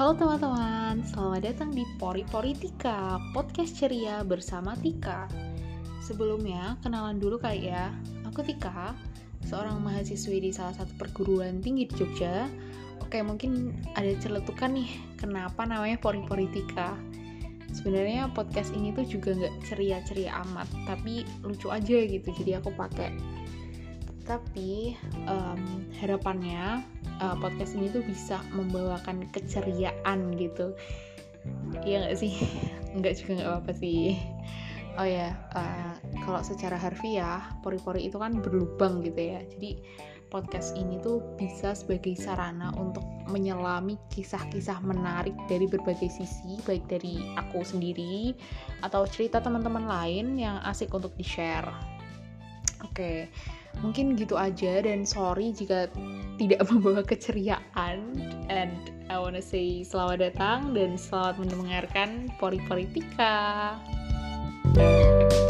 Halo teman-teman, selamat datang di Pori Pori Tika, podcast ceria bersama Tika. Sebelumnya, kenalan dulu kali ya. Aku Tika, seorang mahasiswi di salah satu perguruan tinggi di Jogja. Oke, mungkin ada celetukan nih, kenapa namanya Pori Pori Tika. Sebenarnya podcast ini tuh juga nggak ceria-ceria amat, tapi lucu aja gitu. Jadi aku pakai tapi um, harapannya uh, podcast ini tuh bisa membawakan keceriaan gitu. Iya nggak sih? Nggak juga nggak apa-apa sih. Oh ya uh, kalau secara harfiah pori-pori itu kan berlubang gitu ya. Jadi podcast ini tuh bisa sebagai sarana untuk menyelami kisah-kisah menarik dari berbagai sisi baik dari aku sendiri atau cerita teman-teman lain yang asik untuk di-share. Oke okay Mungkin gitu aja dan sorry jika tidak membawa keceriaan and I wanna say selamat datang dan selamat mendengarkan Pori Politika. thank